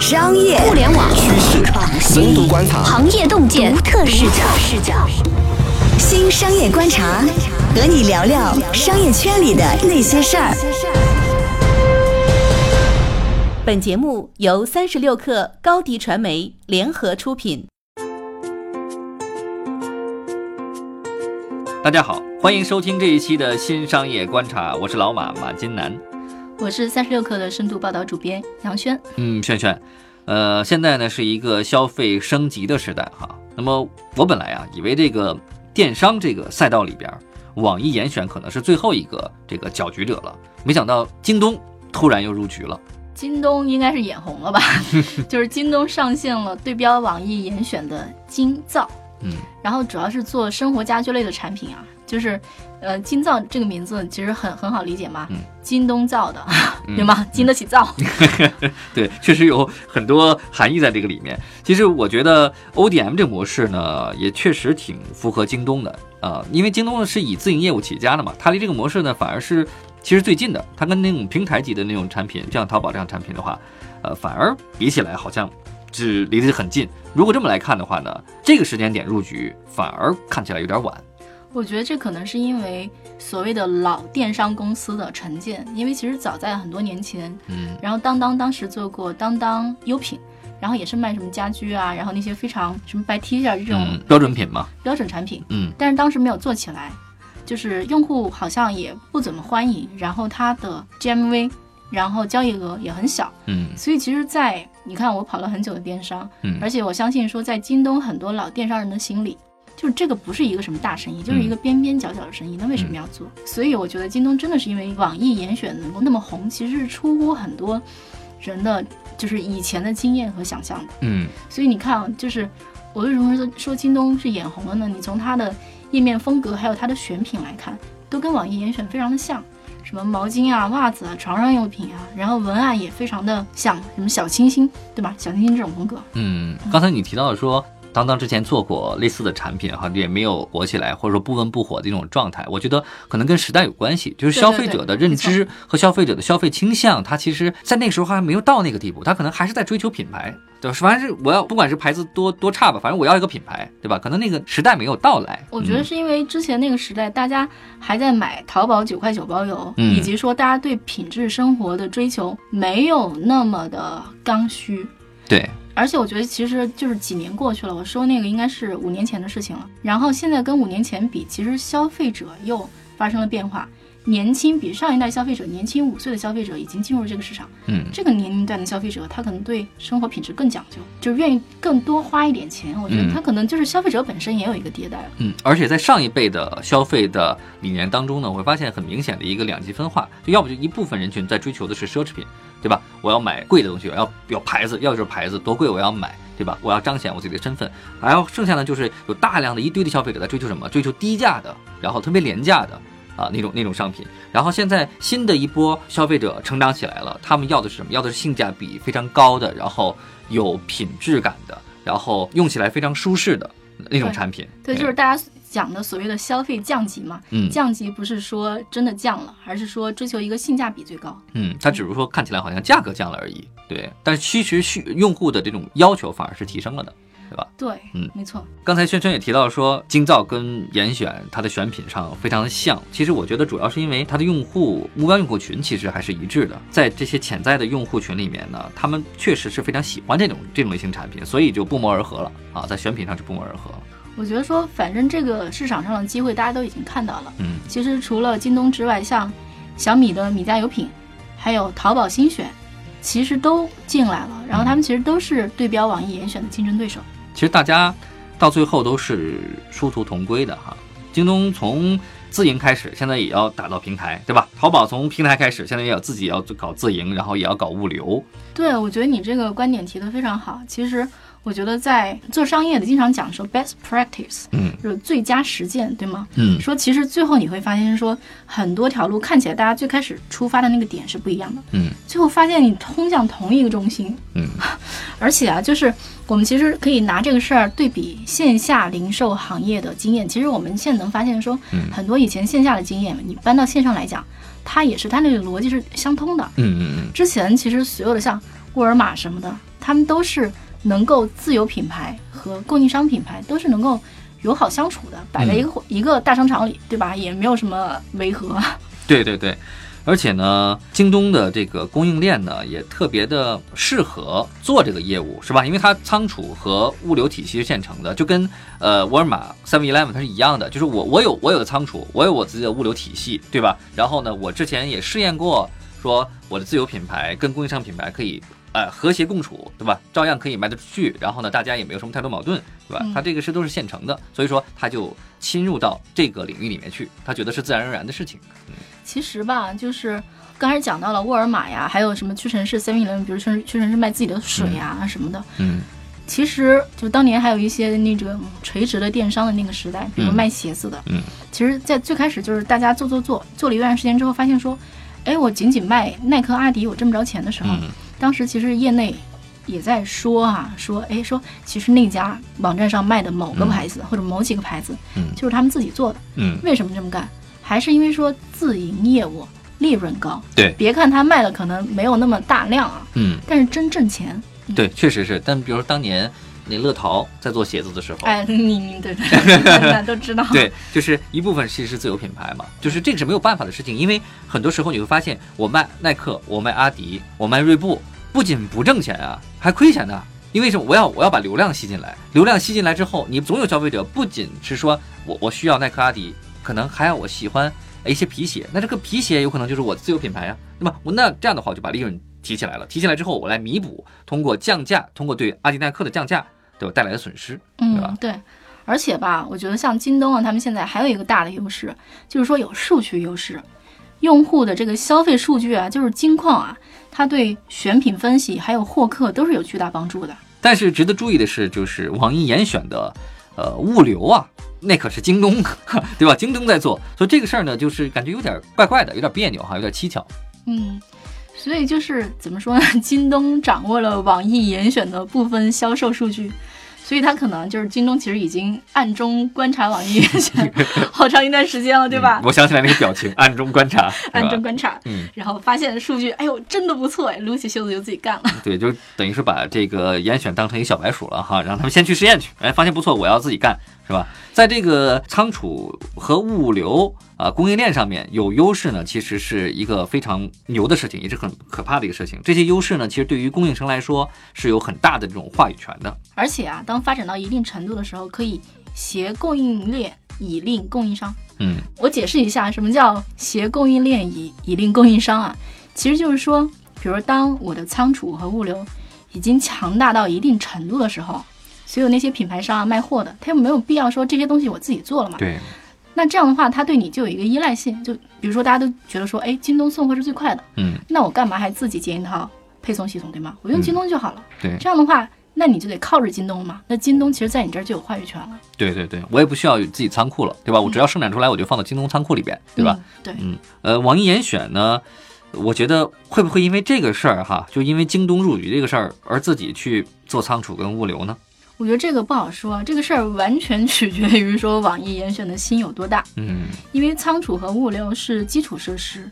商业互联网趋势、深度观察、行业洞见、独特视角。视角。新商业观察，和你聊聊商业圈里的那些事儿。本节目由三十六克高低传媒联合出品。大家好，欢迎收听这一期的新商业观察，我是老马马金南。我是三十六氪的深度报道主编杨轩。嗯，轩轩，呃，现在呢是一个消费升级的时代哈。那么我本来啊以为这个电商这个赛道里边，网易严选可能是最后一个这个搅局者了，没想到京东突然又入局了。京东应该是眼红了吧？就是京东上线了对标网易严选的京造，嗯，然后主要是做生活家居类的产品啊。就是，呃，京造这个名字其实很很好理解嘛，嗯，京东造的，对吗？经得起造，对，确实有很多含义在这个里面。其实我觉得 O D M 这个模式呢，也确实挺符合京东的啊，因为京东呢是以自营业务起家的嘛，它离这个模式呢反而是其实最近的。它跟那种平台级的那种产品，像淘宝这样产品的话，呃，反而比起来好像是离得很近。如果这么来看的话呢，这个时间点入局反而看起来有点晚。我觉得这可能是因为所谓的老电商公司的成见，因为其实早在很多年前，嗯，然后当当当时做过当当优品，然后也是卖什么家居啊，然后那些非常什么白 T 恤这种标准品嘛，标准产品，嗯，但是当时没有做起来，就是用户好像也不怎么欢迎，然后它的 GMV，然后交易额也很小，嗯，所以其实，在你看我跑了很久的电商，嗯，而且我相信说在京东很多老电商人的心里。就是这个不是一个什么大生意，就是一个边边角角的生意，那为什么要做？所以我觉得京东真的是因为网易严选能够那么红，其实是出乎很多人的就是以前的经验和想象的。嗯，所以你看啊，就是我为什么说说京东是眼红了呢？你从它的页面风格还有它的选品来看，都跟网易严选非常的像，什么毛巾啊、袜子啊、床上用品啊，然后文案也非常的像，什么小清新，对吧？小清新这种风格。嗯，刚才你提到说。当当之前做过类似的产品哈，也没有火起来，或者说不温不火的一种状态。我觉得可能跟时代有关系，就是消费者的认知和消费者的消费倾向，他其实在那个时候还没有到那个地步，他可能还是在追求品牌，对吧？反正是我要不管是牌子多多差吧，反正我要一个品牌，对吧？可能那个时代没有到来。我觉得是因为之前那个时代，大家还在买淘宝九块九包邮，以及说大家对品质生活的追求没有那么的刚需。对。而且我觉得，其实就是几年过去了，我说那个应该是五年前的事情了。然后现在跟五年前比，其实消费者又发生了变化。年轻比上一代消费者年轻五岁的消费者已经进入了这个市场，嗯，这个年龄段的消费者他可能对生活品质更讲究，就愿意更多花一点钱。我觉得他可能就是消费者本身也有一个迭代了，嗯，而且在上一辈的消费的理念当中呢，我会发现很明显的一个两极分化，就要不就一部分人群在追求的是奢侈品，对吧？我要买贵的东西，我要有牌子，要就是牌子多贵我要买，对吧？我要彰显我自己的身份，还要剩下呢就是有大量的一堆的消费者在追求什么？追求低价的，然后特别廉价的。啊，那种那种商品，然后现在新的一波消费者成长起来了，他们要的是什么？要的是性价比非常高的，然后有品质感的，然后用起来非常舒适的那种产品。对，就是大家讲的所谓的消费降级嘛。嗯，降级不是说真的降了，而是说追求一个性价比最高。嗯，它只是说看起来好像价格降了而已。对，但是其实需用户的这种要求反而是提升了的。对吧？对，嗯，没错。刚才轩轩也提到说，京造跟严选它的选品上非常的像。其实我觉得主要是因为它的用户目标用户群其实还是一致的，在这些潜在的用户群里面呢，他们确实是非常喜欢这种这种类型产品，所以就不谋而合了啊，在选品上就不谋而合。我觉得说，反正这个市场上的机会大家都已经看到了。嗯，其实除了京东之外，像小米的米家有品，还有淘宝新选，其实都进来了。然后他们其实都是对标网易严选的竞争对手。其实大家到最后都是殊途同归的哈。京东从自营开始，现在也要打造平台，对吧？淘宝从平台开始，现在也要自己要搞自营，然后也要搞物流。对，我觉得你这个观点提得非常好。其实。我觉得在做商业的，经常讲说 best practice，嗯，就是最佳实践，对吗？嗯，说其实最后你会发现，说很多条路看起来大家最开始出发的那个点是不一样的，嗯，最后发现你通向同一个中心，嗯，而且啊，就是我们其实可以拿这个事儿对比线下零售行业的经验，其实我们现在能发现说，很多以前线下的经验，你搬到线上来讲，它也是它那个逻辑是相通的，嗯嗯嗯，之前其实所有的像。沃尔玛什么的，他们都是能够自有品牌和供应商品牌都是能够友好相处的，摆在一个、一个大商场里，对吧？也没有什么违和。对对对，而且呢，京东的这个供应链呢，也特别的适合做这个业务，是吧？因为它仓储和物流体系是现成的，就跟呃沃尔玛、Seven Eleven 它是一样的，就是我我有我有的仓储，我有我自己的物流体系，对吧？然后呢，我之前也试验过，说我的自有品牌跟供应商品牌可以。呃，和谐共处，对吧？照样可以卖得出去，然后呢，大家也没有什么太多矛盾，对吧？他这个是都是现成的，所以说他就侵入到这个领域里面去，他觉得是自然而然的事情。其实吧，就是刚才讲到了沃尔玛呀，还有什么屈臣氏、Seven Eleven，比如说屈臣氏卖自己的水呀什么的。嗯，其实就当年还有一些那种垂直的电商的那个时代，比如卖鞋子的。嗯，其实，在最开始就是大家做做做做了一段时间之后，发现说，哎，我仅仅卖耐克、阿迪，我挣不着钱的时候。当时其实业内也在说啊，说哎说其实那家网站上卖的某个牌子或者某几个牌子，嗯，就是他们自己做的，嗯，为什么这么干？还是因为说自营业务利润高，对，别看他卖的可能没有那么大量啊，嗯，但是真挣钱，对，确实是。但比如说当年那乐淘在做鞋子的时候，哎，你你对对，大家都知道，对，就是一部分其实是自有品牌嘛，就是这个是没有办法的事情，因为很多时候你会发现，我卖耐克，我卖阿迪，我卖锐步。不仅不挣钱啊，还亏钱呢。因为什么？我要我要把流量吸进来，流量吸进来之后，你总有消费者不仅是说我我需要耐克、阿迪，可能还要我喜欢一些皮鞋。那这个皮鞋有可能就是我自有品牌啊。那么？我那这样的话，我就把利润提起来了。提起来之后，我来弥补通过降价，通过对阿迪耐克的降价，对吧？带来的损失，嗯对吧？对。而且吧，我觉得像京东啊，他们现在还有一个大的优势，就是说有数据优势。用户的这个消费数据啊，就是金矿啊，它对选品分析还有获客都是有巨大帮助的。但是值得注意的是，就是网易严选的，呃，物流啊，那可是京东，对吧？京东在做，所以这个事儿呢，就是感觉有点怪怪的，有点别扭哈，有点蹊跷。嗯，所以就是怎么说呢？京东掌握了网易严选的部分销售数据。所以他可能就是京东，其实已经暗中观察网易严选好长一段时间了，对吧？我想起来那个表情，暗中观察，暗中观察，嗯，然后发现数据，哎呦，真的不错哎，撸起袖子就自己干了。对，就等于是把这个严选当成一个小白鼠了哈，让他们先去实验去，哎，发现不错，我要自己干。是吧？在这个仓储和物流啊供应链上面有优势呢，其实是一个非常牛的事情，也是很可怕的一个事情。这些优势呢，其实对于供应商来说是有很大的这种话语权的。而且啊，当发展到一定程度的时候，可以携供应链以令供应商。嗯，我解释一下，什么叫携供应链以以令供应商啊？其实就是说，比如当我的仓储和物流已经强大到一定程度的时候。所有那些品牌商啊，卖货的，他又没有必要说这些东西我自己做了嘛？对。那这样的话，他对你就有一个依赖性。就比如说，大家都觉得说，哎，京东送货是最快的，嗯，那我干嘛还自己建一套配送系统，对吗？我用京东就好了。对。这样的话，那你就得靠着京东嘛。那京东其实在你这儿就有话语权了。对对对，我也不需要自己仓库了，对吧？我只要生产出来，我就放到京东仓库里边，对吧？对。嗯，呃，网易严选呢，我觉得会不会因为这个事儿哈，就因为京东入局这个事儿而自己去做仓储跟物流呢？我觉得这个不好说，这个事儿完全取决于说网易严选的心有多大。嗯，因为仓储和物流是基础设施，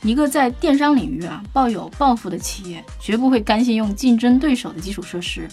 一个在电商领域啊抱有抱负的企业，绝不会甘心用竞争对手的基础设施。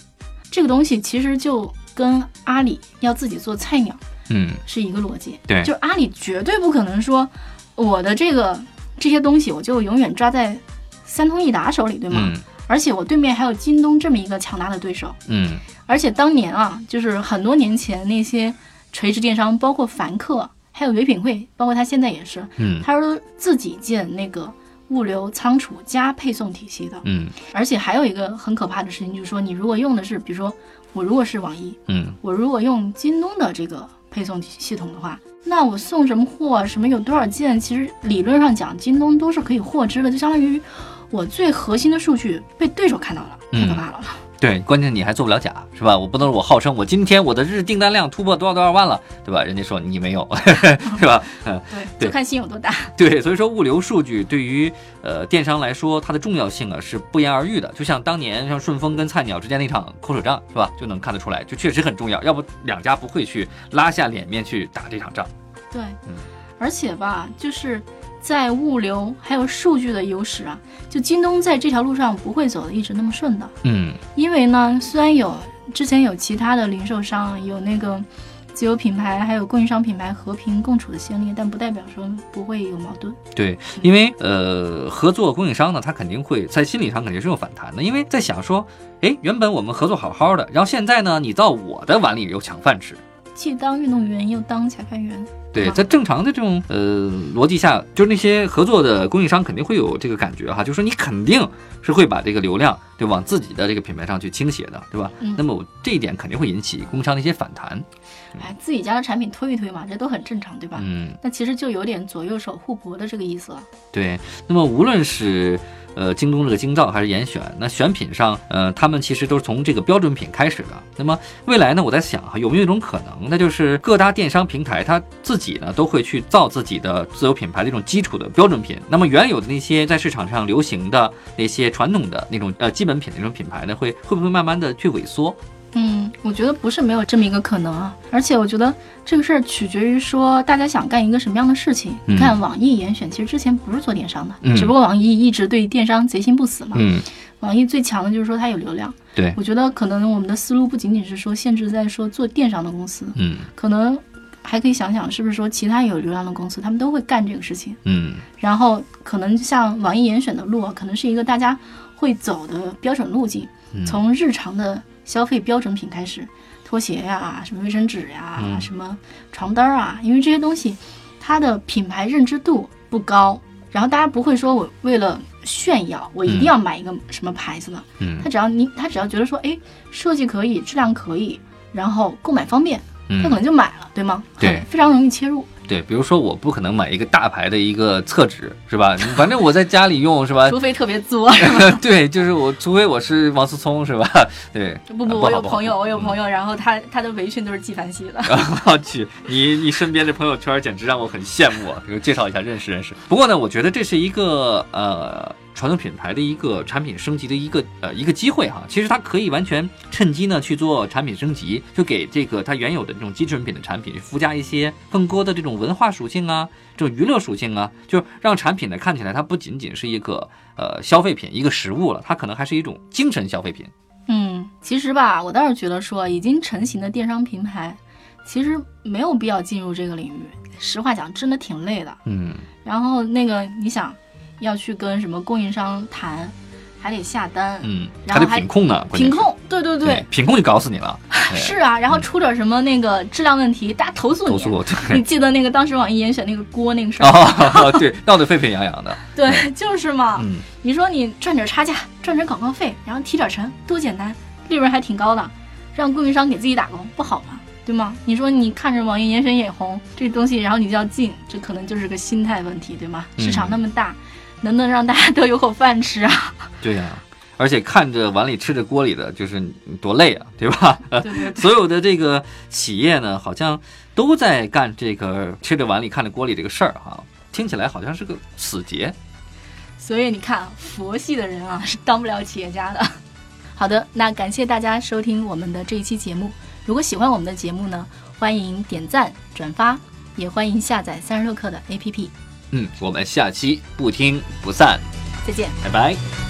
这个东西其实就跟阿里要自己做菜鸟，嗯，是一个逻辑。对，就阿里绝对不可能说我的这个这些东西我就永远抓在三通一达手里，对吗？而且我对面还有京东这么一个强大的对手，嗯，而且当年啊，就是很多年前那些垂直电商，包括凡客，还有唯品会，包括他现在也是，嗯，他说自己建那个物流仓储加配送体系的，嗯，而且还有一个很可怕的事情，就是说你如果用的是，比如说我如果是网易，嗯，我如果用京东的这个配送系统的话，那我送什么货，什么有多少件，其实理论上讲，京东都是可以获知的，就相当于。我最核心的数据被对手看到了，太可怕了。对，关键你还做不了假，是吧？我不能我号称我今天我的日订单量突破多少多少万了，对吧？人家说你没有，是吧？嗯，对，就看心有多大。对，所以说物流数据对于呃电商来说，它的重要性啊是不言而喻的。就像当年像顺丰跟菜鸟之间那场口水仗，是吧？就能看得出来，就确实很重要。要不两家不会去拉下脸面去打这场仗。对，嗯，而且吧，就是。在物流还有数据的优势啊，就京东在这条路上不会走的一直那么顺的。嗯，因为呢，虽然有之前有其他的零售商有那个自有品牌还有供应商品牌和平共处的先例，但不代表说不会有矛盾。对，因为呃，合作供应商呢，他肯定会在心理上肯定是有反弹的，因为在想说，哎，原本我们合作好好的，然后现在呢，你到我的碗里又抢饭吃。既当运动员又当裁判员，对，在正常的这种呃逻辑下，就是那些合作的供应商肯定会有这个感觉哈，就是说你肯定是会把这个流量对往自己的这个品牌上去倾斜的，对吧？嗯那么我这一点肯定会引起供应商的一些反弹。哎，自己家的产品推一推嘛，这都很正常，对吧？嗯，那其实就有点左右手互搏的这个意思了。对。那么无论是呃京东这个京造还是严选，那选品上，呃，他们其实都是从这个标准品开始的。那么未来呢，我在想哈，有没有一种可能，那就是各大电商平台它自己呢都会去造自己的自有品牌的一种基础的标准品。那么原有的那些在市场上流行的那些传统的那种呃基本品那种品牌呢，会会不会慢慢的去萎缩？嗯，我觉得不是没有这么一个可能啊，而且我觉得这个事儿取决于说大家想干一个什么样的事情。嗯你看网易严选其实之前不是做电商的，嗯只不过网易一直对电商贼心不死嘛。嗯，网易最强的就是说它有流量。对，我觉得可能我们的思路不仅仅是说限制在说做电商的公司，嗯可能还可以想想是不是说其他有流量的公司，他们都会干这个事情。嗯然后可能像网易严选的路啊，可能是一个大家会走的标准路径，嗯从日常的消费标准品开始，拖鞋呀、什么卫生纸呀、嗯。什么床单啊，因为这些东西它的品牌认知度不高，然后大家不会说我为了炫耀，我一定要买一个什么牌子的，嗯。他只要你他只要觉得说，哎，设计可以，质量可以，然后购买方便，他可嗯，能就买了，对吗？对。非常容易切入。对，比如说我不可能买一个大牌的一个厕纸，是吧？反正我在家里用，是吧？除非特别作，对，就是我，除非我是王思聪，是吧？对，不不，我有朋友，我有朋友，然后他他的围裙都是纪梵希的。我去，你你身边的朋友圈简直让我很羡慕啊！给我介绍一下，认识认识。不过呢，我觉得这是一个呃传统品牌的一个产品升级的一个呃一个机会哈。其实它可以完全趁机呢去做产品升级，就给这个它原有的这种基准品的产品附加一些更多的这种文化属性啊，这种娱乐属性啊，就让产品呢看起来它不仅仅是一个呃消费品一个实物了，它可能还是一种精神消费品。嗯，其实吧，我倒是觉得说，已经成型的电商平台，其实没有必要进入这个领域。实话讲，真的挺累的。嗯，然后那个，你想要去跟什么供应商谈，还得下单，嗯，还得然后还品控呢，品控，对对对，品控就搞死你了。是啊，然后出点什么那个质量问题，大家投诉你。投诉，对你。记得那个当时网易严选那个锅那个事儿？哦，对，闹得沸沸扬扬的。对，就是嘛。嗯，你说你赚点差价，赚点广告费，然后提点成，多简单，利润还挺高的，让供应商给自己打工，不好吗？对吗？你说你看着网易严选眼红这东西，然后你就要进，这可能就是个心态问题，对吗？嗯市场那么大，能不能让大家都有口饭吃啊？对呀、而且看着碗里吃着锅里的，就是多累啊，对吧？对对对，所有的这个企业呢，好像都在干这个吃着碗里看着锅里这个事儿哈，听起来好像是个死结。所以你看，佛系的人啊是当不了企业家的。好的，那感谢大家收听我们的这一期节目。如果喜欢我们的节目呢，欢迎点赞转发，也欢迎下载三十六课的 APP。嗯，我们下期不听不散，再见。拜拜。